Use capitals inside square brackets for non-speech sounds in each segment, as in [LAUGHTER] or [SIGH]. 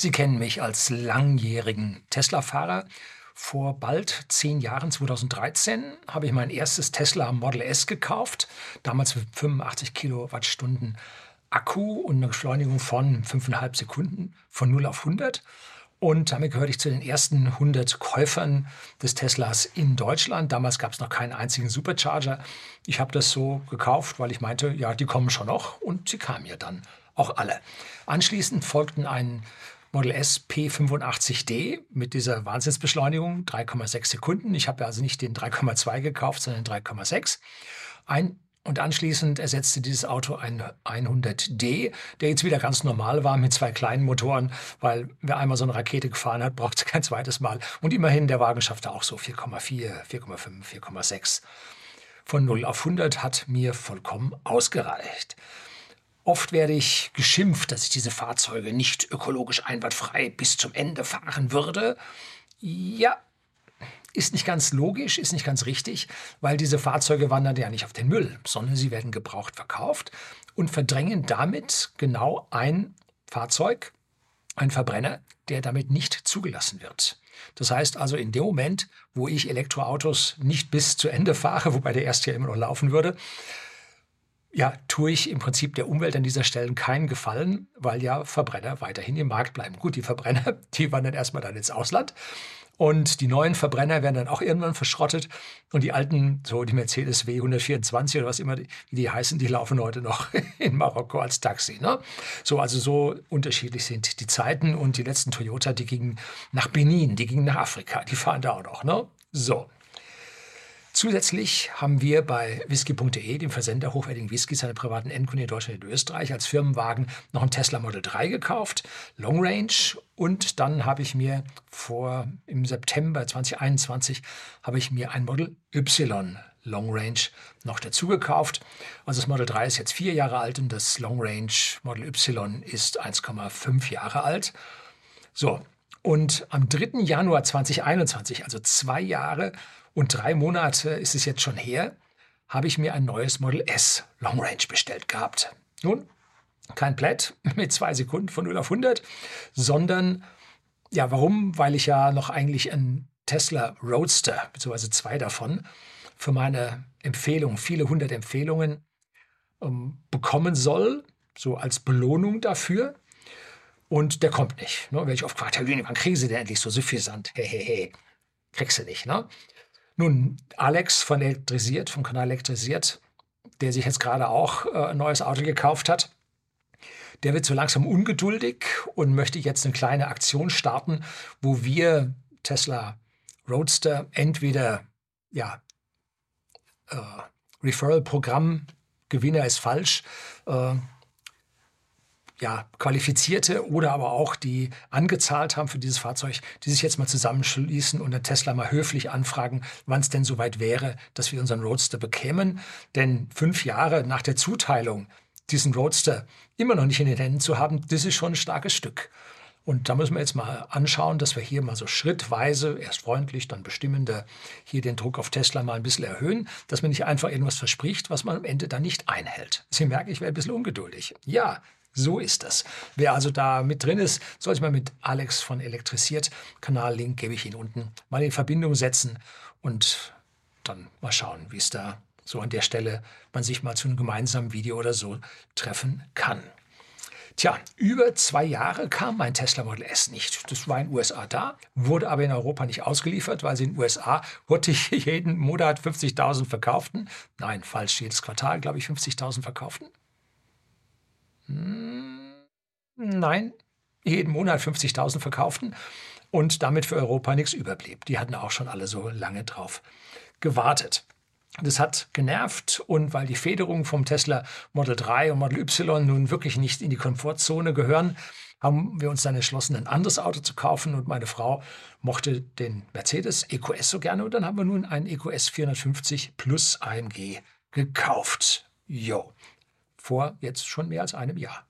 Sie kennen mich als langjährigen Tesla-Fahrer. Vor bald zehn Jahren, 2013, habe ich mein erstes Tesla Model S gekauft. Damals mit 85 Kilowattstunden Akku und eine Beschleunigung von 5,5 Sekunden von 0 auf 100. Und damit gehörte ich zu den ersten 100 Käufern des Teslas in Deutschland. Damals gab es noch keinen einzigen Supercharger. Ich habe das so gekauft, weil ich meinte, ja, die kommen schon noch. Und sie kamen ja dann auch alle. Anschließend folgten ein Model S P85D mit dieser Wahnsinnsbeschleunigung, 3,6 Sekunden. Ich habe also nicht den 3,2 gekauft, sondern den 3,6. Ein und anschließend ersetzte dieses Auto ein 100D, der jetzt wieder ganz normal war mit zwei kleinen Motoren, weil wer einmal so eine Rakete gefahren hat, [LAUGHS] braucht kein zweites Mal. Und immerhin, der Wagen schaffte auch so 4,4, 4,5, 4,6. Von 0 auf 100 hat mir vollkommen ausgereicht. Oft werde ich geschimpft, dass ich diese Fahrzeuge nicht ökologisch einwandfrei bis zum Ende fahren würde. Ja, ist nicht ganz logisch, ist nicht ganz richtig, weil diese Fahrzeuge wandern ja nicht auf den Müll, sondern sie werden gebraucht verkauft und verdrängen damit genau ein Fahrzeug, ein Verbrenner, der damit nicht zugelassen wird. Das heißt also, in dem Moment, wo ich Elektroautos nicht bis zu Ende fahre, [LAUGHS] wobei der erste ja immer noch laufen würde, ja, tue ich im Prinzip der Umwelt an dieser Stelle keinen Gefallen, weil ja Verbrenner weiterhin im Markt bleiben. Gut, die Verbrenner, [LAUGHS] die wandern erstmal dann ins Ausland und die neuen Verbrenner werden dann auch irgendwann verschrottet. Und die alten, so die Mercedes W124 oder was immer die, die heißen, die laufen heute noch [LAUGHS] in Marokko als Taxi. Ne? So, also so unterschiedlich sind die Zeiten. Und die letzten Toyota, die gingen nach Benin, die gingen nach Afrika, die fahren da auch noch. Ne? So. Zusätzlich haben wir bei whisky.de, dem Versender hochwertigen Whiskys, seine privaten Endkunden in Deutschland und Österreich, als Firmenwagen noch einen Tesla Model 3 gekauft, Long Range. Und dann habe ich mir vor, im September 2021, habe ich mir ein Model Y Long Range noch dazu gekauft. Also das Model 3 ist jetzt vier Jahre alt und das Long Range Model Y ist 1,5 Jahre alt. So, und am 3. Januar 2021, also zwei Jahre und drei Monate ist es jetzt schon her, habe ich mir ein neues Model S Long Range bestellt gehabt. Nun, kein Plaid [LAUGHS] mit zwei Sekunden von 0 auf 100, sondern, ja, warum? Weil ich ja noch eigentlich einen Tesla Roadster, beziehungsweise zwei davon, für meine Empfehlungen, viele hundert Empfehlungen ähm, bekommen soll, so als Belohnung dafür. Und der kommt nicht. Ne? Werde ich oft gefragt, Lüning, wann kriegen Sie denn endlich so suffisant? Hehehe. Kriegst du nicht, ne? Nun, Alex von Elektrisiert, vom Kanal Elektrisiert, der sich jetzt gerade auch äh, ein neues Auto gekauft hat, der wird so langsam ungeduldig und möchte jetzt eine kleine Aktion starten, wo wir Tesla Roadster entweder ja, äh, Referral-Programm, Gewinner ist falsch, äh, ja, Qualifizierte oder aber auch die angezahlt haben für dieses Fahrzeug, die sich jetzt mal zusammenschließen und der Tesla mal höflich anfragen, wann es denn soweit wäre, dass wir unseren Roadster bekämen. Denn fünf Jahre nach der Zuteilung, diesen Roadster immer noch nicht in den Händen zu haben, das ist schon ein starkes Stück. Und da müssen wir jetzt mal anschauen, dass wir hier mal so schrittweise, erst freundlich, dann bestimmender, hier den Druck auf Tesla mal ein bisschen erhöhen, dass man nicht einfach irgendwas verspricht, was man am Ende dann nicht einhält. Sie merken, ich werde ein bisschen ungeduldig. Ja, so ist das. Wer also da mit drin ist, soll sich mal mit Alex von Elektrisiert, Kanallink gebe ich Ihnen unten, mal in Verbindung setzen und dann mal schauen, wie es da so an der Stelle man sich mal zu einem gemeinsamen Video oder so treffen kann. Tja, über zwei Jahre kam mein Tesla Model S nicht. Das war in den USA da, wurde aber in Europa nicht ausgeliefert, weil sie in den USA ich [LAUGHS] jeden Monat 50.000 verkauften. Nein, falsch, jedes Quartal, glaube ich, 50.000 verkauften. Hm, nein, jeden Monat 50.000 verkauften und damit für Europa nichts überblieb. Die hatten auch schon alle so lange drauf gewartet. Das hat genervt und weil die Federungen vom Tesla Model 3 und Model Y nun wirklich nicht in die Komfortzone gehören, haben wir uns dann entschlossen, ein anderes Auto zu kaufen und meine Frau mochte den Mercedes EQS so gerne und dann haben wir nun einen EQS 450 Plus AMG gekauft. Jo vor jetzt schon mehr als einem Jahr.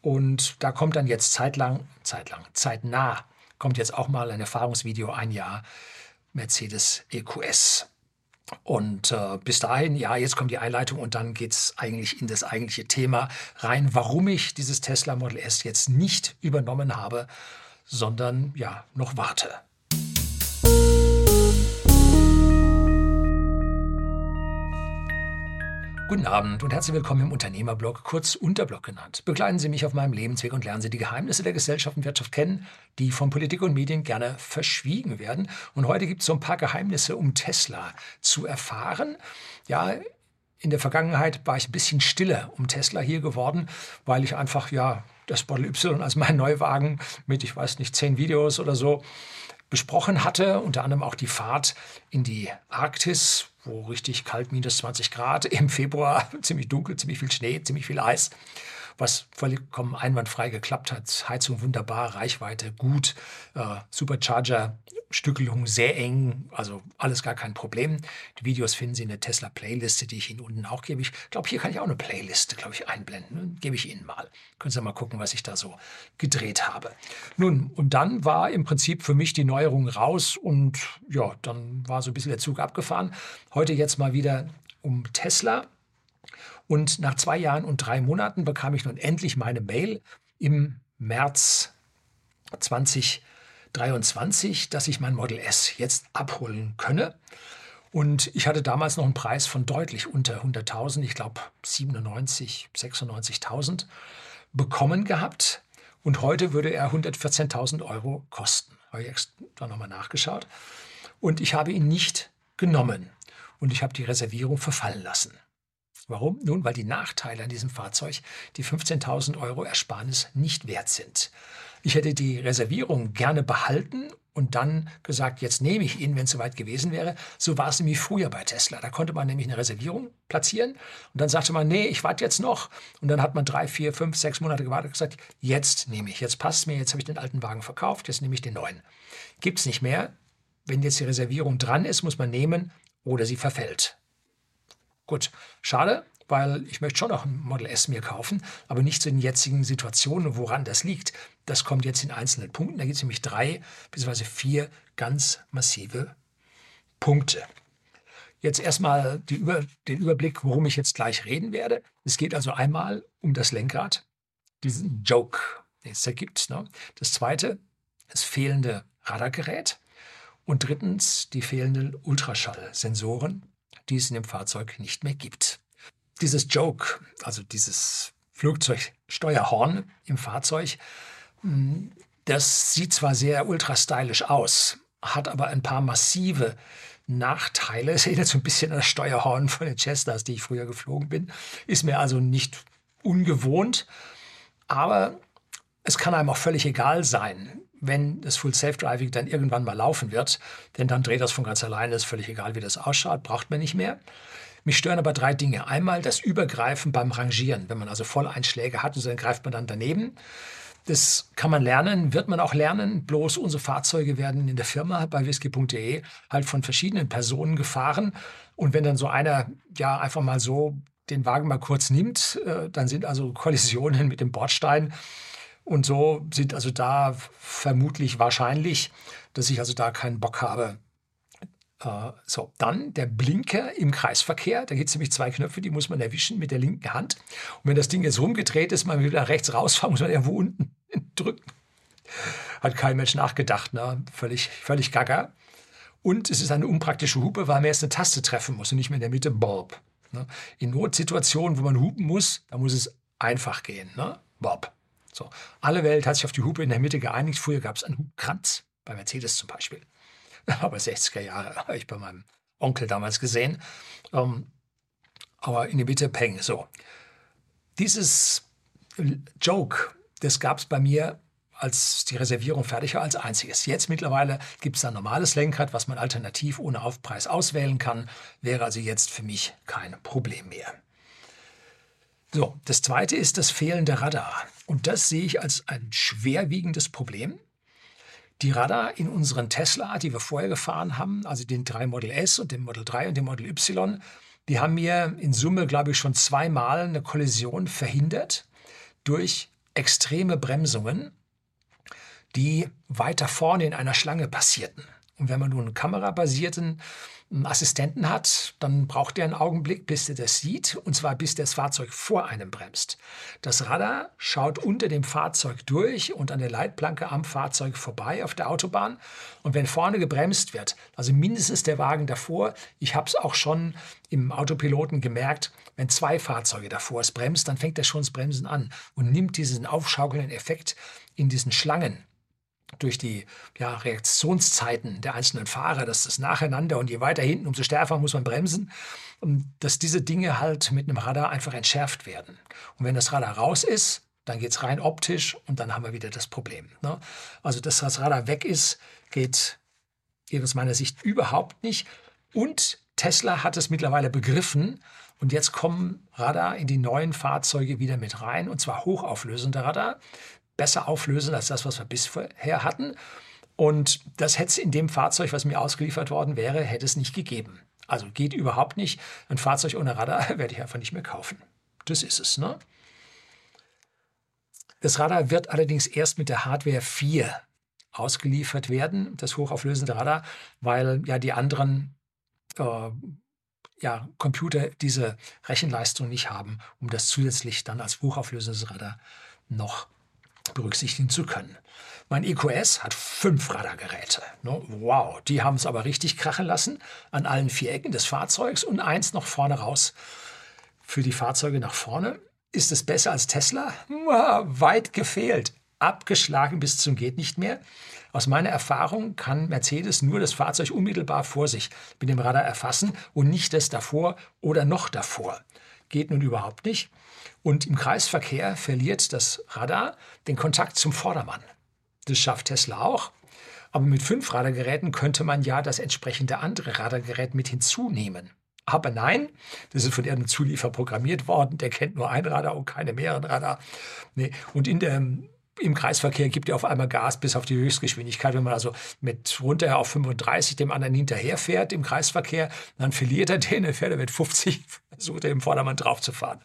Und da kommt dann jetzt zeitlang, zeitlang, zeitnah, kommt jetzt auch mal ein Erfahrungsvideo, ein Jahr Mercedes EQS. Und äh, bis dahin, ja, jetzt kommt die Einleitung und dann geht es eigentlich in das eigentliche Thema rein, warum ich dieses Tesla Model S jetzt nicht übernommen habe, sondern ja, noch warte. Guten Abend und herzlich willkommen im Unternehmerblog, kurz Unterblog genannt. Begleiten Sie mich auf meinem Lebensweg und lernen Sie die Geheimnisse der Gesellschaft und Wirtschaft kennen, die von Politik und Medien gerne verschwiegen werden. Und heute gibt es so ein paar Geheimnisse, um Tesla zu erfahren. Ja, in der Vergangenheit war ich ein bisschen stiller um Tesla hier geworden, weil ich einfach, ja, das Model Y als mein Neuwagen mit, ich weiß nicht, zehn Videos oder so besprochen hatte, unter anderem auch die Fahrt in die Arktis, wo richtig kalt minus 20 Grad im Februar, [LAUGHS] ziemlich dunkel, ziemlich viel Schnee, ziemlich viel Eis was vollkommen einwandfrei geklappt hat. Heizung wunderbar, Reichweite gut, äh, Supercharger, Stückelung sehr eng, also alles gar kein Problem. Die Videos finden Sie in der Tesla Playliste, die ich Ihnen unten auch gebe. Ich glaube, hier kann ich auch eine Playliste, glaube ich, einblenden. Gebe ich Ihnen mal. Können Sie mal gucken, was ich da so gedreht habe. Nun, und dann war im Prinzip für mich die Neuerung raus und ja, dann war so ein bisschen der Zug abgefahren. Heute jetzt mal wieder um Tesla. Und nach zwei Jahren und drei Monaten bekam ich nun endlich meine Mail im März 2023, dass ich mein Model S jetzt abholen könne. Und ich hatte damals noch einen Preis von deutlich unter 100.000, ich glaube 97, 96.000 bekommen gehabt. Und heute würde er 114.000 Euro kosten. Habe ich extra nochmal nachgeschaut. Und ich habe ihn nicht genommen. Und ich habe die Reservierung verfallen lassen. Warum? Nun, weil die Nachteile an diesem Fahrzeug die 15.000 Euro Ersparnis nicht wert sind. Ich hätte die Reservierung gerne behalten und dann gesagt, jetzt nehme ich ihn, wenn es soweit gewesen wäre. So war es nämlich früher bei Tesla. Da konnte man nämlich eine Reservierung platzieren und dann sagte man, nee, ich warte jetzt noch. Und dann hat man drei, vier, fünf, sechs Monate gewartet und gesagt, jetzt nehme ich, jetzt passt mir, jetzt habe ich den alten Wagen verkauft, jetzt nehme ich den neuen. Gibt es nicht mehr. Wenn jetzt die Reservierung dran ist, muss man nehmen oder sie verfällt. Gut, schade, weil ich möchte schon noch ein Model S mir kaufen, aber nicht zu den jetzigen Situationen, woran das liegt. Das kommt jetzt in einzelnen Punkten. Da gibt es nämlich drei bzw. vier ganz massive Punkte. Jetzt erstmal Über, den Überblick, worum ich jetzt gleich reden werde. Es geht also einmal um das Lenkrad, diesen Joke, den es da gibt. Ne? Das zweite, das fehlende Radargerät. Und drittens die fehlenden Ultraschallsensoren die es in dem Fahrzeug nicht mehr gibt. Dieses Joke, also dieses Flugzeugsteuerhorn im Fahrzeug, hm, das sieht zwar sehr ultra stylisch aus, hat aber ein paar massive Nachteile. Es erinnert so ein bisschen an das Steuerhorn von den Cessnas, die ich früher geflogen bin. Ist mir also nicht ungewohnt, aber es kann einem auch völlig egal sein, wenn das Full Safe Driving dann irgendwann mal laufen wird, denn dann dreht das von ganz alleine, ist völlig egal, wie das ausschaut, braucht man nicht mehr. Mich stören aber drei Dinge. Einmal das Übergreifen beim Rangieren. Wenn man also Volleinschläge hat und dann greift man dann daneben. Das kann man lernen, wird man auch lernen. Bloß unsere Fahrzeuge werden in der Firma bei whisky.de halt von verschiedenen Personen gefahren. Und wenn dann so einer ja einfach mal so den Wagen mal kurz nimmt, äh, dann sind also Kollisionen mit dem Bordstein und so sind also da vermutlich wahrscheinlich, dass ich also da keinen Bock habe. Äh, so, dann der Blinker im Kreisverkehr. Da gibt es nämlich zwei Knöpfe, die muss man erwischen mit der linken Hand. Und wenn das Ding jetzt rumgedreht ist, man will da rechts rausfahren, muss man irgendwo unten [LAUGHS] drücken. Hat kein Mensch nachgedacht, ne? völlig, völlig gaga. Und es ist eine unpraktische Hupe, weil man erst eine Taste treffen muss und nicht mehr in der Mitte Bob. Ne? In Notsituationen, wo man hupen muss, da muss es einfach gehen. Ne? Bob. So, alle Welt hat sich auf die Hupe in der Mitte geeinigt. Früher gab es einen Hubkranz, bei Mercedes zum Beispiel. [LAUGHS] Aber 60er Jahre [LAUGHS] habe ich bei meinem Onkel damals gesehen. Ähm, aber in der Mitte Peng. So. Dieses Joke, das gab es bei mir, als die Reservierung fertig war, als einziges. Jetzt mittlerweile gibt es ein normales Lenkrad, was man alternativ ohne Aufpreis auswählen kann. Wäre also jetzt für mich kein Problem mehr. So, das zweite ist das fehlende Radar. Und das sehe ich als ein schwerwiegendes Problem. Die Radar in unseren Tesla, die wir vorher gefahren haben, also den 3 Model S und den Model 3 und den Model Y, die haben mir in Summe, glaube ich, schon zweimal eine Kollision verhindert durch extreme Bremsungen, die weiter vorne in einer Schlange passierten. Und wenn man nun einen kamerabasierten Assistenten hat, dann braucht er einen Augenblick, bis er das sieht, und zwar bis das Fahrzeug vor einem bremst. Das Radar schaut unter dem Fahrzeug durch und an der Leitplanke am Fahrzeug vorbei auf der Autobahn. Und wenn vorne gebremst wird, also mindestens der Wagen davor, ich habe es auch schon im Autopiloten gemerkt, wenn zwei Fahrzeuge davor es bremst, dann fängt er schon das Bremsen an und nimmt diesen aufschaukelnden Effekt in diesen Schlangen durch die ja, Reaktionszeiten der einzelnen Fahrer, dass das nacheinander und je weiter hinten, umso stärker muss man bremsen, dass diese Dinge halt mit einem Radar einfach entschärft werden. Und wenn das Radar raus ist, dann geht es rein optisch und dann haben wir wieder das Problem. Ne? Also, dass das Radar weg ist, geht, geht aus meiner Sicht überhaupt nicht. Und Tesla hat es mittlerweile begriffen und jetzt kommen Radar in die neuen Fahrzeuge wieder mit rein und zwar hochauflösende Radar besser auflösen als das, was wir bisher hatten. Und das hätte es in dem Fahrzeug, was mir ausgeliefert worden wäre, hätte es nicht gegeben. Also geht überhaupt nicht. Ein Fahrzeug ohne Radar [LAUGHS] werde ich einfach nicht mehr kaufen. Das ist es. Ne? Das Radar wird allerdings erst mit der Hardware 4 ausgeliefert werden, das hochauflösende Radar, weil ja die anderen äh, ja, Computer diese Rechenleistung nicht haben, um das zusätzlich dann als hochauflösendes Radar noch berücksichtigen zu können. Mein EQS hat fünf Radargeräte. Ne? Wow, die haben es aber richtig krachen lassen an allen vier Ecken des Fahrzeugs und eins noch vorne raus. Für die Fahrzeuge nach vorne ist es besser als Tesla? Weit gefehlt. Abgeschlagen bis zum geht nicht mehr. Aus meiner Erfahrung kann Mercedes nur das Fahrzeug unmittelbar vor sich mit dem Radar erfassen und nicht das davor oder noch davor. Geht nun überhaupt nicht. Und im Kreisverkehr verliert das Radar den Kontakt zum Vordermann. Das schafft Tesla auch. Aber mit fünf Radargeräten könnte man ja das entsprechende andere Radargerät mit hinzunehmen. Aber nein, das ist von irgendeinem Zulieferer programmiert worden, der kennt nur ein Radar und keine mehreren Radar. Nee. Und in der, im Kreisverkehr gibt er auf einmal Gas bis auf die Höchstgeschwindigkeit. Wenn man also mit runter auf 35 dem anderen hinterherfährt im Kreisverkehr, dann verliert er den, dann fährt er mit 50, [LAUGHS] versucht er im Vordermann drauf zu fahren.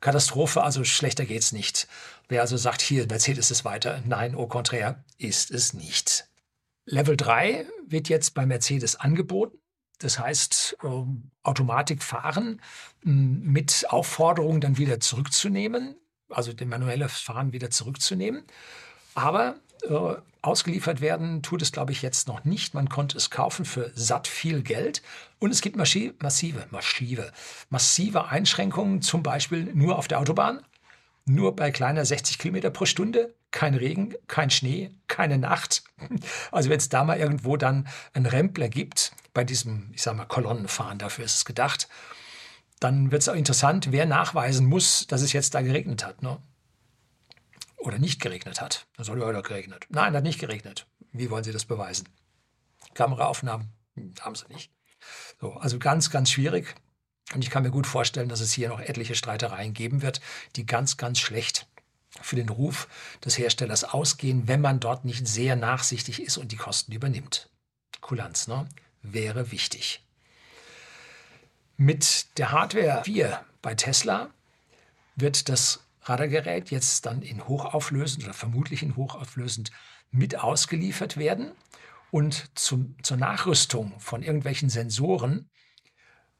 Katastrophe, also schlechter geht's nicht. Wer also sagt, hier, Mercedes ist weiter, nein, au contraire, ist es nicht. Level 3 wird jetzt bei Mercedes angeboten. Das heißt, ähm, Automatik fahren mit Aufforderung dann wieder zurückzunehmen, also den manuelles Fahren wieder zurückzunehmen. Aber äh, ausgeliefert werden tut es, glaube ich, jetzt noch nicht. Man konnte es kaufen für satt viel Geld. Und es gibt massive, massive, massive Einschränkungen, zum Beispiel nur auf der Autobahn, nur bei kleiner 60 Kilometer pro Stunde, kein Regen, kein Schnee, keine Nacht. [LAUGHS] Also wenn es da mal irgendwo dann einen Rempler gibt, bei diesem, ich sage mal, Kolonnenfahren, dafür ist es gedacht, dann wird es auch interessant, wer nachweisen muss, dass es jetzt da geregnet hat. Ne? Oder nicht geregnet hat. Dann soll ja geregnet. Nein, hat nicht geregnet. Wie wollen Sie das beweisen? Kameraaufnahmen hm, haben Sie nicht. So, also ganz, ganz schwierig. Und ich kann mir gut vorstellen, dass es hier noch etliche Streitereien geben wird, die ganz, ganz schlecht für den Ruf des Herstellers ausgehen, wenn man dort nicht sehr nachsichtig ist und die Kosten übernimmt. Kulanz ne? wäre wichtig. Mit der Hardware 4 bei Tesla wird das Radargerät jetzt dann in hochauflösend oder vermutlich in hochauflösend mit ausgeliefert werden. Und zum, zur Nachrüstung von irgendwelchen Sensoren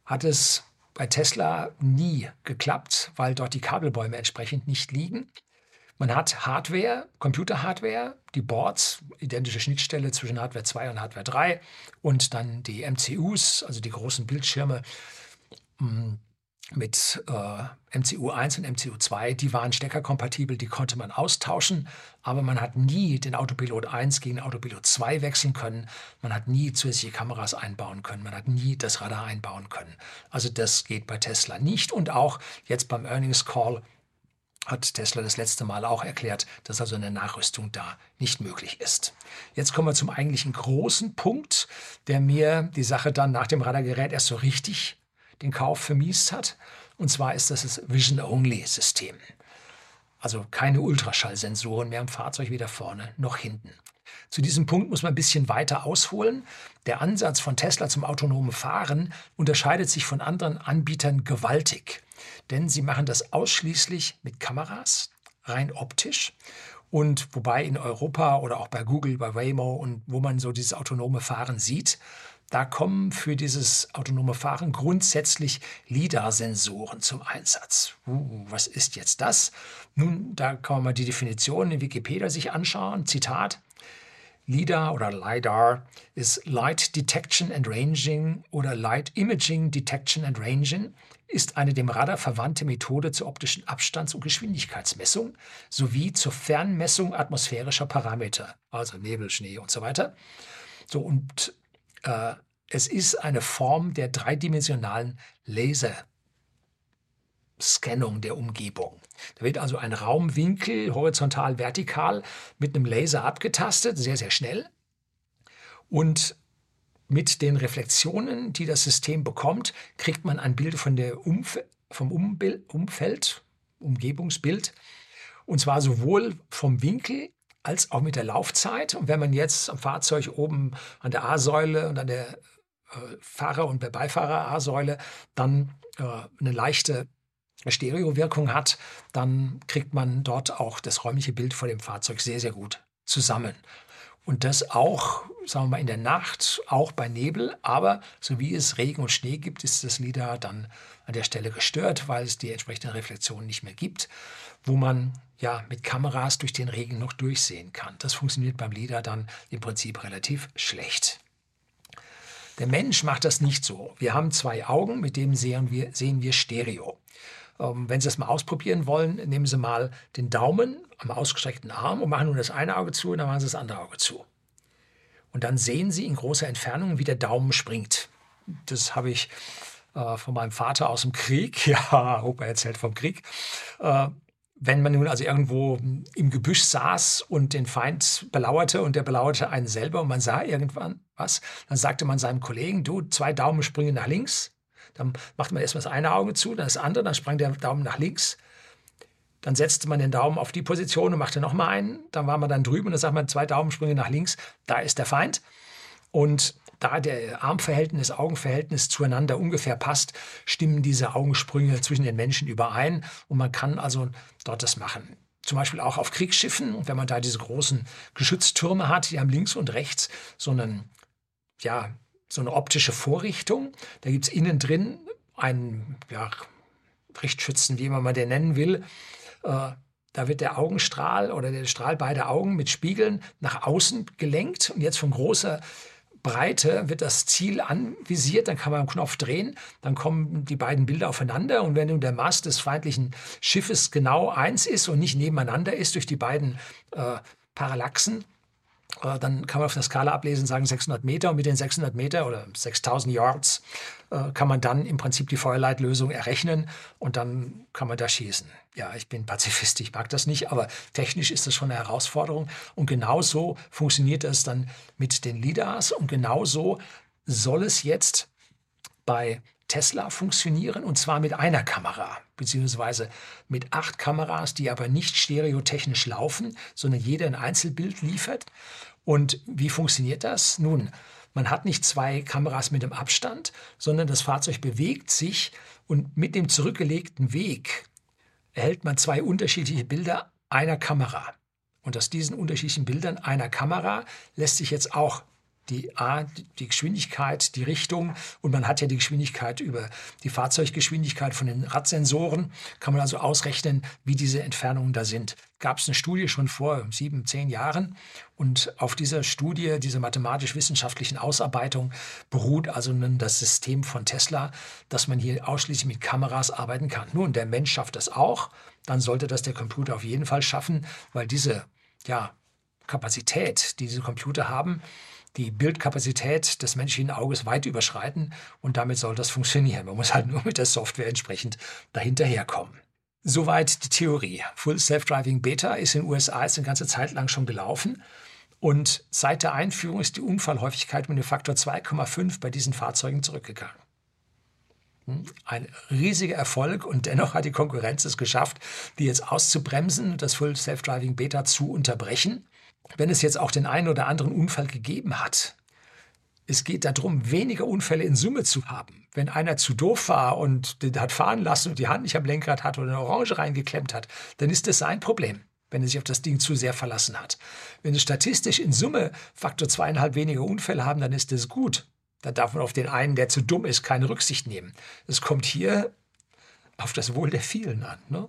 hat es bei Tesla nie geklappt, weil dort die Kabelbäume entsprechend nicht liegen. Man hat Hardware, Computerhardware, die Boards, identische Schnittstelle zwischen Hardware 2 und Hardware 3 und dann die MCUs, also die großen Bildschirme, mm, mit äh, MCU 1 und MCU 2, die waren steckerkompatibel, die konnte man austauschen, aber man hat nie den Autopilot 1 gegen Autopilot 2 wechseln können, man hat nie zusätzliche Kameras einbauen können, man hat nie das Radar einbauen können. Also das geht bei Tesla nicht und auch jetzt beim Earnings Call hat Tesla das letzte Mal auch erklärt, dass also eine Nachrüstung da nicht möglich ist. Jetzt kommen wir zum eigentlichen großen Punkt, der mir die Sache dann nach dem Radargerät erst so richtig den Kauf vermiest hat. Und zwar ist das das Vision-Only-System. Also keine Ultraschallsensoren mehr im Fahrzeug, weder vorne noch hinten. Zu diesem Punkt muss man ein bisschen weiter ausholen. Der Ansatz von Tesla zum autonomen Fahren unterscheidet sich von anderen Anbietern gewaltig. Denn sie machen das ausschließlich mit Kameras, rein optisch. Und wobei in Europa oder auch bei Google, bei Waymo und wo man so dieses autonome Fahren sieht, da kommen für dieses autonome Fahren grundsätzlich LIDAR-Sensoren zum Einsatz. Uh, was ist jetzt das? Nun, da kann man mal die Definition in Wikipedia sich anschauen. Zitat. LIDAR oder LiDAR ist Light Detection and Ranging oder Light Imaging Detection and Ranging, ist eine dem Radar verwandte Methode zur optischen Abstands- und Geschwindigkeitsmessung sowie zur Fernmessung atmosphärischer Parameter, also Nebel, Schnee und so weiter. So, und äh, es ist eine Form der dreidimensionalen Laserscannung der Umgebung. Da wird also ein Raumwinkel horizontal, vertikal mit einem Laser abgetastet, sehr, sehr schnell. Und mit den Reflexionen, die das System bekommt, kriegt man ein Bild von der Umf vom Umbild, Umfeld, Umgebungsbild. Und zwar sowohl vom Winkel als auch mit der Laufzeit. Und wenn man jetzt am Fahrzeug oben an der A-Säule und an der äh, Fahrer- und Beifahrer-A-Säule dann äh, eine leichte Stereowirkung hat, dann kriegt man dort auch das räumliche Bild vor dem Fahrzeug sehr, sehr gut zusammen. Und das auch, sagen wir mal, in der Nacht, auch bei Nebel. Aber so wie es Regen und Schnee gibt, ist das LIDAR dann an der Stelle gestört, weil es die entsprechenden Reflexionen nicht mehr gibt, wo man ja mit Kameras durch den Regen noch durchsehen kann. Das funktioniert beim LIDAR dann im Prinzip relativ schlecht. Der Mensch macht das nicht so. Wir haben zwei Augen, mit denen sehen wir, sehen wir Stereo. Ähm, wenn Sie das mal ausprobieren wollen, nehmen Sie mal den Daumen am ausgestreckten Arm und machen nur das eine Auge zu und dann machen Sie das andere Auge zu. Und dann sehen Sie in großer Entfernung, wie der Daumen springt. Das habe ich äh, von meinem Vater aus dem Krieg. [LAUGHS] Ja, Opa erzählt vom Krieg. Äh, wenn man nun also irgendwo im Gebüsch saß und den Feind belauerte und der belauerte einen selber und man sah irgendwann was, dann sagte man seinem Kollegen, du, zwei Daumen springen nach links. Dann machte man erstmal das eine Auge zu, dann das andere, dann sprang der Daumen nach links. Dann setzte man den Daumen auf die Position und machte nochmal einen. Dann war man dann drüben und dann sagt man, zwei Daumensprünge nach links, da ist der Feind. Und da der Armverhältnis, Augenverhältnis zueinander ungefähr passt, stimmen diese Augensprünge zwischen den Menschen überein und man kann also dort das machen. Zum Beispiel auch auf Kriegsschiffen, wenn man da diese großen Geschütztürme hat, die haben links und rechts so einen, ja, so eine optische Vorrichtung. Da gibt es innen drin einen ja, Richtschützen, wie immer man den nennen will. Äh, da wird der Augenstrahl oder der Strahl beider Augen mit Spiegeln nach außen gelenkt und jetzt von großer Breite wird das Ziel anvisiert, dann kann man am Knopf drehen, dann kommen die beiden Bilder aufeinander und wenn nun der Mast des feindlichen Schiffes genau eins ist und nicht nebeneinander ist durch die beiden äh, Parallaxen, dann kann man auf der Skala ablesen, sagen 600 Meter. Und mit den 600 Meter oder 6000 Yards äh, kann man dann im Prinzip die Feuerleitlösung errechnen und dann kann man da schießen. Ja, ich bin Pazifist, ich mag das nicht, aber technisch ist das schon eine Herausforderung. Und genauso funktioniert es dann mit den LIDARs. Und genauso soll es jetzt bei Tesla funktionieren und zwar mit einer Kamera, beziehungsweise mit acht Kameras, die aber nicht stereotechnisch laufen, sondern jeder ein Einzelbild liefert. Und wie funktioniert das? Nun, man hat nicht zwei Kameras mit dem Abstand, sondern das Fahrzeug bewegt sich und mit dem zurückgelegten Weg erhält man zwei unterschiedliche Bilder einer Kamera. Und aus diesen unterschiedlichen Bildern einer Kamera lässt sich jetzt auch die A, die Geschwindigkeit, die Richtung und man hat ja die Geschwindigkeit über die Fahrzeuggeschwindigkeit von den Radsensoren, kann man also ausrechnen, wie diese Entfernungen da sind. Gab es eine Studie schon vor sieben, zehn Jahren und auf dieser Studie, dieser mathematisch-wissenschaftlichen Ausarbeitung beruht also nun das System von Tesla, dass man hier ausschließlich mit Kameras arbeiten kann. Nun, der Mensch schafft das auch, dann sollte das der Computer auf jeden Fall schaffen, weil diese ja, Kapazität, die diese Computer haben, die Bildkapazität des menschlichen Auges weit überschreiten und damit soll das funktionieren. Man muss halt nur mit der Software entsprechend dahinterherkommen. Soweit die Theorie. Full Self-Driving Beta ist in den USA jetzt eine ganze Zeit lang schon gelaufen und seit der Einführung ist die Unfallhäufigkeit um den Faktor 2,5 bei diesen Fahrzeugen zurückgegangen. Hm? Ein riesiger Erfolg und dennoch hat die Konkurrenz es geschafft, die jetzt auszubremsen und das Full Self-Driving Beta zu unterbrechen wenn es jetzt auch den einen oder anderen Unfall gegeben hat, es geht darum, weniger Unfälle in Summe zu haben. Wenn einer zu doof war und den hat fahren lassen und die Hand nicht am Lenkrad hat oder eine Orange reingeklemmt hat, dann ist das sein Problem. wenn er sich auf das Ding zu sehr verlassen hat. Wenn Sie statistisch in Summe Faktor zweieinhalb weniger Unfälle haben, dann ist das gut. Dann darf man auf den einen, der zu dumm ist, keine Rücksicht nehmen. Es kommt hier auf das Wohl der vielen an. Ne?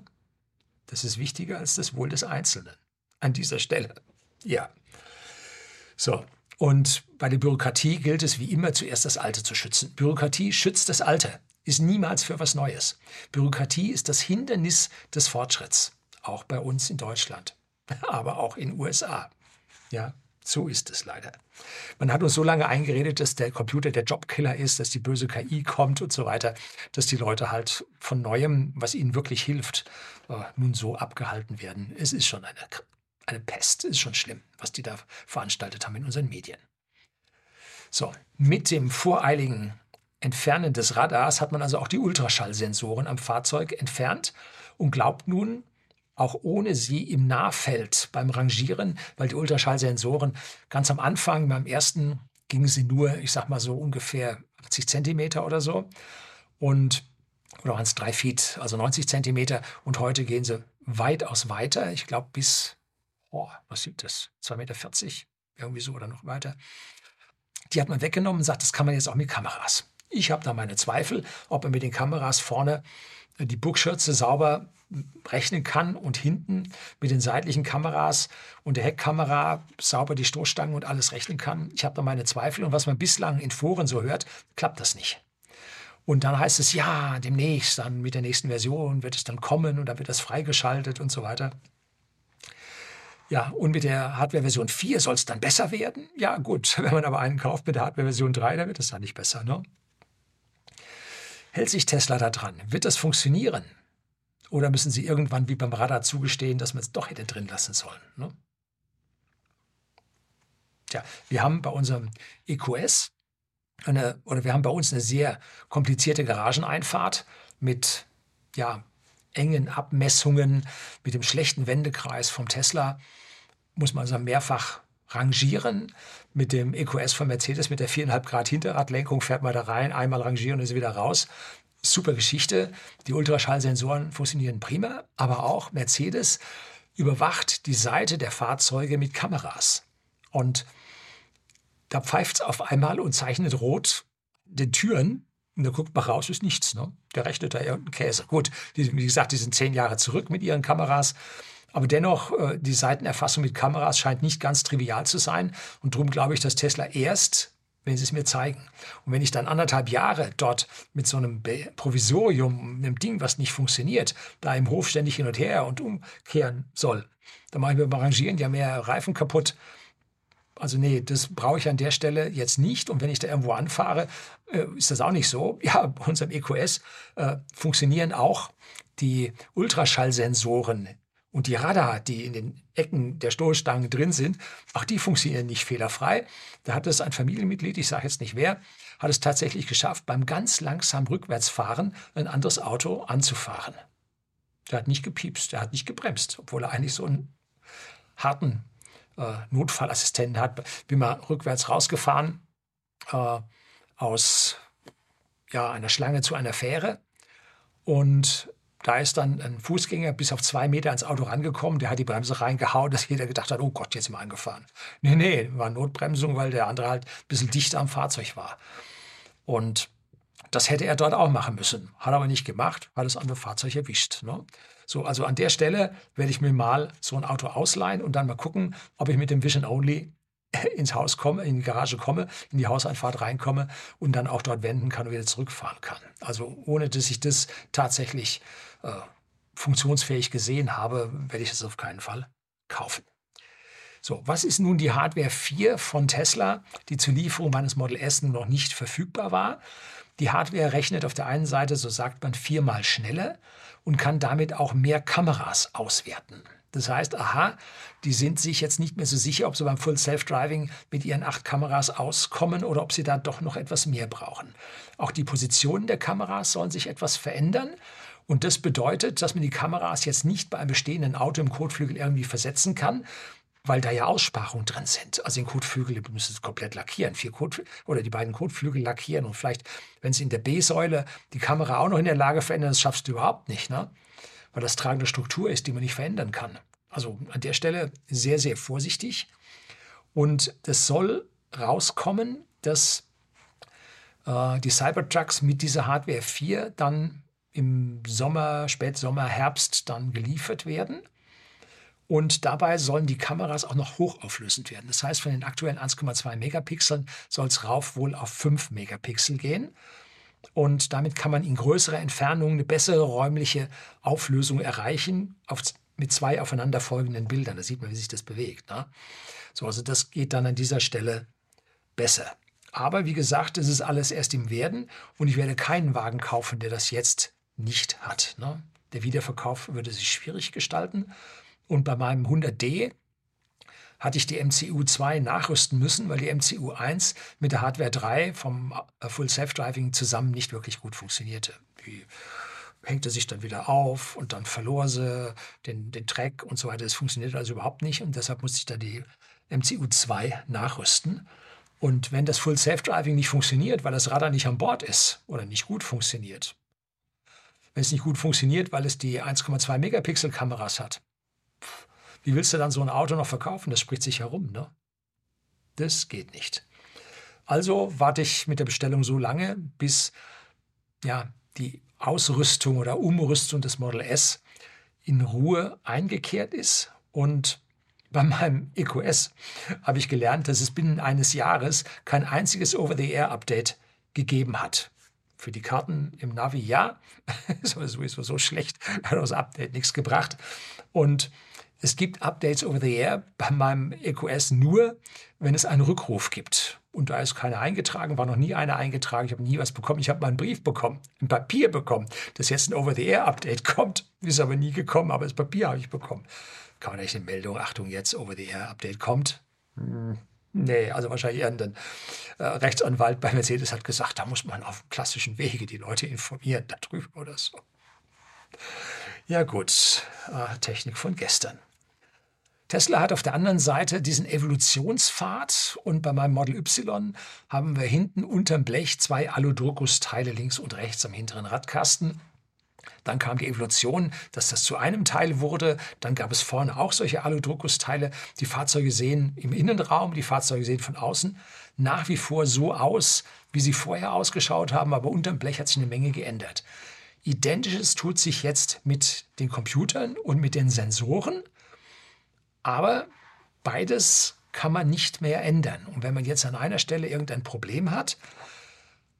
Das ist wichtiger als das Wohl des Einzelnen. An dieser Stelle. Ja. So. Und bei der Bürokratie gilt es wie immer zuerst das Alte zu schützen. Bürokratie schützt das Alte, ist niemals für was Neues. Bürokratie ist das Hindernis des Fortschritts, auch bei uns in Deutschland, [LAUGHS] aber auch in den USA. Ja, so ist es leider. Man hat uns so lange eingeredet, dass der Computer der Jobkiller ist, dass die böse KI kommt und so weiter, dass die Leute halt von Neuem, was ihnen wirklich hilft, äh, nun so abgehalten werden. Es ist schon eine, eine Pest, es ist schon schlimm, was die da veranstaltet haben in unseren Medien. So, mit dem voreiligen Entfernen des Radars hat man also auch die Ultraschallsensoren am Fahrzeug entfernt und glaubt nun, auch ohne sie im Nahfeld beim Rangieren, weil die Ultraschallsensoren ganz am Anfang, beim ersten, gingen sie nur, ich sag mal so ungefähr 80 Zentimeter oder so. Und oder waren es drei Feet, also 90 Zentimeter. Und heute gehen sie weitaus weiter. Ich glaube bis, oh, was sieht das? 2,40 Meter, irgendwie so oder noch weiter. Die hat man weggenommen und sagt, das kann man jetzt auch mit Kameras. Ich habe da meine Zweifel, ob man mit den Kameras vorne die Buchschürze sauber rechnen kann und hinten mit den seitlichen Kameras und der Heckkamera sauber die Stoßstangen und alles rechnen kann. Ich habe da meine Zweifel und was man bislang in Foren so hört, klappt das nicht. Und dann heißt es, ja, demnächst, dann mit der nächsten Version wird es dann kommen und dann wird das freigeschaltet und so weiter. Ja, und mit der Hardware-Version 4 soll es dann besser werden? Ja, gut. [LAUGHS] Wenn man aber einen kauft mit der Hardware-Version 3, dann wird es dann nicht besser. Ne? Hält sich Tesla da dran? Wird das funktionieren? Oder müssen sie irgendwann wie beim Radar zugestehen, dass man es doch hätte drin lassen sollen? Ne? Tja, wir haben bei unserem EQS eine, oder wir haben bei uns eine sehr komplizierte Garageneinfahrt mit ja, engen Abmessungen, mit dem schlechten Wendekreis vom Tesla. Muss man also mehrfach rangieren. Mit dem EQS von Mercedes mit der 4,5 Grad Hinterradlenkung fährt man da rein, einmal rangieren und ist wieder raus super Geschichte. Die Ultraschallsensoren funktionieren prima, aber auch Mercedes überwacht die Seite der Fahrzeuge mit Kameras. Und da pfeift es auf einmal und zeichnet rot den Türen. Und da guckt man raus, ist nichts. Ne? Der rechnet da irgendeinen Käse. Gut, die, wie gesagt, die sind zehn Jahre zurück mit ihren Kameras. Aber dennoch, äh, die Seitenerfassung mit Kameras scheint nicht ganz trivial zu sein. Und darum glaube ich, dass Tesla erst wenn sie es mir zeigen. Und wenn ich dann anderthalb Jahre dort mit so einem Provisorium, einem Ding, was nicht funktioniert, da im Hof ständig hin und her und umkehren soll, dann mache ich mir beim Rangieren ja mehr Reifen kaputt. Also nee, das brauche ich an der Stelle jetzt nicht. Und wenn ich da irgendwo anfahre, äh, ist das auch nicht so. [LAUGHS] Ja, bei unserem EQS äh, funktionieren auch die Ultraschallsensoren und die Radar, die in den Ecken der Stoßstangen drin sind, auch die funktionieren nicht fehlerfrei. Da hat es ein Familienmitglied, ich sage jetzt nicht wer, hat es tatsächlich geschafft, beim ganz langsam Rückwärtsfahren ein anderes Auto anzufahren. Der hat nicht gepiepst, der hat nicht gebremst, obwohl er eigentlich so einen harten äh, Notfallassistenten hat. Bin mal rückwärts rausgefahren äh, aus ja, einer Schlange zu einer Fähre und da ist dann ein Fußgänger bis auf zwei Meter ans Auto rangekommen, der hat die Bremse reingehauen, dass jeder gedacht hat, oh Gott, jetzt sind wir angefahren. Nee, nee, war Notbremsung, weil der andere halt ein bisschen dichter am Fahrzeug war. Und das hätte er dort auch machen müssen. Hat aber nicht gemacht, weil das andere Fahrzeug erwischt. Ne? So, also an der Stelle werde ich mir mal so ein Auto ausleihen und dann mal gucken, ob ich mit dem Vision Only ins Haus komme, in die Garage komme, in die Hauseinfahrt reinkomme und dann auch dort wenden kann und wieder zurückfahren kann. Also ohne dass ich das tatsächlich äh, funktionsfähig gesehen habe, werde ich es auf keinen Fall kaufen. So, was ist nun die Hardware 4 von Tesla, die zur Lieferung meines Model S noch nicht verfügbar war? Die Hardware rechnet auf der einen Seite, so sagt man, viermal schneller und kann damit auch mehr Kameras auswerten. Das heißt, aha, die sind sich jetzt nicht mehr so sicher, ob sie beim Full Self-Driving mit ihren acht Kameras auskommen oder ob sie da doch noch etwas mehr brauchen. Auch die Positionen der Kameras sollen sich etwas verändern. Und das bedeutet, dass man die Kameras jetzt nicht bei einem bestehenden Auto im Kotflügel irgendwie versetzen kann, weil da ja Aussparungen drin sind. Also den Kotflügel müssen Sie komplett lackieren, vier Kot oder die beiden Kotflügel lackieren und vielleicht, wenn Sie in der B-Säule die Kamera auch noch in der Lage verändern, das schaffst du überhaupt nicht. Ne? weil das tragende Struktur ist, die man nicht verändern kann. Also an der Stelle sehr, sehr vorsichtig. Und es soll rauskommen, dass äh, die Cybertrucks mit dieser Hardware 4 dann im Sommer, Spätsommer, Herbst dann geliefert werden. Und dabei sollen die Kameras auch noch hochauflösend werden. Das heißt, von den aktuellen 1,2 Megapixeln soll es rauf wohl auf 5 Megapixel gehen. Und damit kann man in größerer Entfernung eine bessere räumliche Auflösung erreichen auf, mit zwei aufeinanderfolgenden Bildern. Da sieht man, wie sich das bewegt. Ne? So, also das geht dann an dieser Stelle besser. Aber wie gesagt, es ist alles erst im Werden und ich werde keinen Wagen kaufen, der das jetzt nicht hat. Ne? Der Wiederverkauf würde sich schwierig gestalten. Und bei meinem 100D hatte ich die MCU 2 nachrüsten müssen, weil die MCU 1 mit der Hardware 3 vom äh, Full Self-Driving zusammen nicht wirklich gut funktionierte. Die hängte sich dann wieder auf und dann verlor sie den, den Track und so weiter. Das funktionierte also überhaupt nicht und deshalb musste ich da die MCU 2 nachrüsten. Und wenn das Full Self-Driving nicht funktioniert, weil das Radar nicht an Bord ist oder nicht gut funktioniert, wenn es nicht gut funktioniert, weil es die 1,2 Megapixel Kameras hat, wie willst du dann so ein Auto noch verkaufen? Das spricht sich herum, ne? Das geht nicht. Also warte ich mit der Bestellung so lange, bis ja, die Ausrüstung oder Umrüstung des Model S in Ruhe eingekehrt ist. Und bei meinem EQS habe ich gelernt, dass es binnen eines Jahres kein einziges Over-the-Air-Update gegeben hat. Für die Karten im Navi ja, [LAUGHS] ist aber sowieso so schlecht, hat das Update nichts gebracht. Und es gibt Updates over the air bei meinem EQS nur, wenn es einen Rückruf gibt. Und da ist keiner eingetragen, war noch nie einer eingetragen. Ich habe nie was bekommen. Ich habe mal einen Brief bekommen, ein Papier bekommen, dass jetzt ein Over-the-Air-Update [LAUGHS] kommt. Ist aber nie gekommen, aber das Papier habe ich bekommen. Kann man echt eine Meldung, Achtung, jetzt Over-the-Air-Update kommt? Hm. Nee, also wahrscheinlich irgendein äh, Rechtsanwalt bei Mercedes hat gesagt, da muss man auf klassischen Wege die Leute informieren darüber oder so. Ja gut, äh, Technik von gestern. Tesla hat auf der anderen Seite diesen Evolutionspfad und bei meinem Model Y haben wir hinten unterm Blech zwei Aludruckus-Teile links und rechts am hinteren Radkasten. Dann kam die Evolution, dass das zu einem Teil wurde. Dann gab es vorne auch solche Aludruckus-Teile. Die Fahrzeuge sehen im Innenraum, die Fahrzeuge sehen von außen nach wie vor so aus, wie sie vorher ausgeschaut haben, aber unterm Blech hat sich eine Menge geändert. Identisches tut sich jetzt mit den Computern und mit den Sensoren. Aber beides kann man nicht mehr ändern. Und wenn man jetzt an einer Stelle irgendein Problem hat,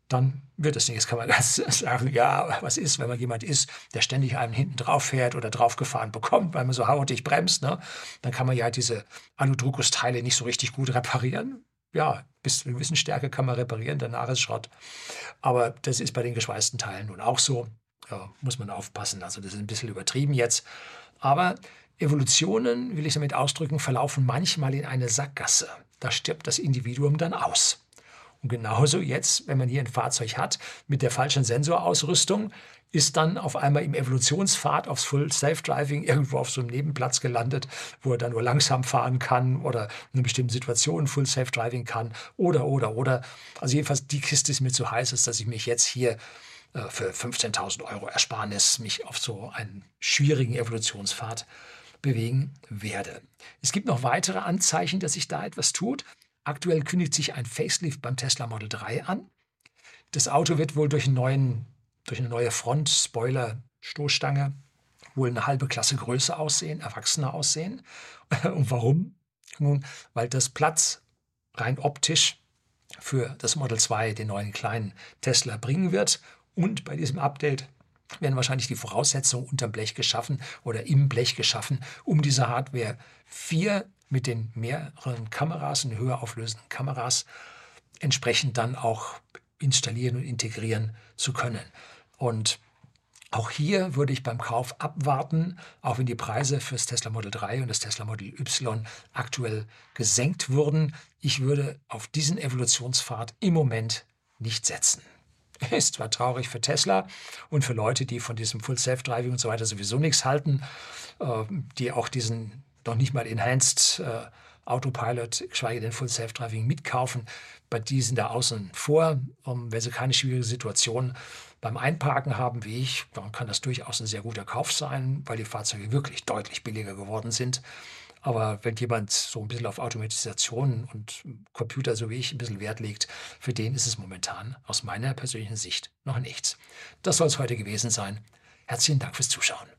dann wird es nicht. Jetzt kann man [LAUGHS] sagen, ja, was ist, wenn man jemand ist, der ständig einem hinten drauf fährt oder draufgefahren bekommt, weil man so hautig bremst, ne? dann kann man ja diese Aludruckus-Teile nicht so richtig gut reparieren. Ja, bis zu einer gewissen Stärke kann man reparieren, danach ist Schrott. Aber das ist bei den geschweißten Teilen nun auch so. Ja, muss man aufpassen. Also das ist ein bisschen übertrieben jetzt. Aber Evolutionen, will ich damit ausdrücken, verlaufen manchmal in eine Sackgasse. Da stirbt das Individuum dann aus. Und genauso jetzt, wenn man hier ein Fahrzeug hat mit der falschen Sensorausrüstung, ist dann auf einmal im Evolutionspfad aufs Full Self-Driving irgendwo auf so einem Nebenplatz gelandet, wo er dann nur langsam fahren kann oder in einer bestimmten Situation Full Self-Driving kann oder, oder, oder. Also jedenfalls die Kiste ist mir zu heiß, dass ich mich jetzt hier äh, für 15.000 Euro Ersparnis mich auf so einen schwierigen Evolutionspfad bewegen werde. Es gibt noch weitere Anzeichen, dass sich da etwas tut. Aktuell kündigt sich ein Facelift beim Tesla Model 3 an. Das Auto wird wohl durch, neuen, durch eine neue Front, Spoiler, Stoßstange wohl eine halbe Klasse größer aussehen, erwachsener aussehen. [LAUGHS] Und warum? Nun, weil das Platz rein optisch für das Model 2 den neuen kleinen Tesla bringen wird. Und bei diesem Update werden wahrscheinlich die Voraussetzungen unterm Blech geschaffen oder im Blech geschaffen, um diese Hardware 4 mit den mehreren Kameras und höher auflösenden Kameras entsprechend dann auch installieren und integrieren zu können. Und auch hier würde ich beim Kauf abwarten, auch wenn die Preise für das Tesla Model 3 und das Tesla Model Y aktuell gesenkt wurden. Ich würde auf diesen Evolutionspfad im Moment nicht setzen. [LAUGHS] Ist zwar traurig für Tesla und für Leute, die von diesem Full Self-Driving und so weiter sowieso nichts halten, äh, die auch diesen noch nicht mal Enhanced äh, Autopilot, geschweige denn Full Self-Driving mitkaufen. Bei die sind da außen vor. Um, wenn sie keine schwierige Situation beim Einparken haben wie ich, dann kann das durchaus ein sehr guter Kauf sein, weil die Fahrzeuge wirklich deutlich billiger geworden sind. Aber wenn jemand so ein bisschen auf Automatisation und Computer, so wie ich, ein bisschen Wert legt, für den ist es momentan aus meiner persönlichen Sicht noch nichts. Das soll es heute gewesen sein. Herzlichen Dank fürs Zuschauen.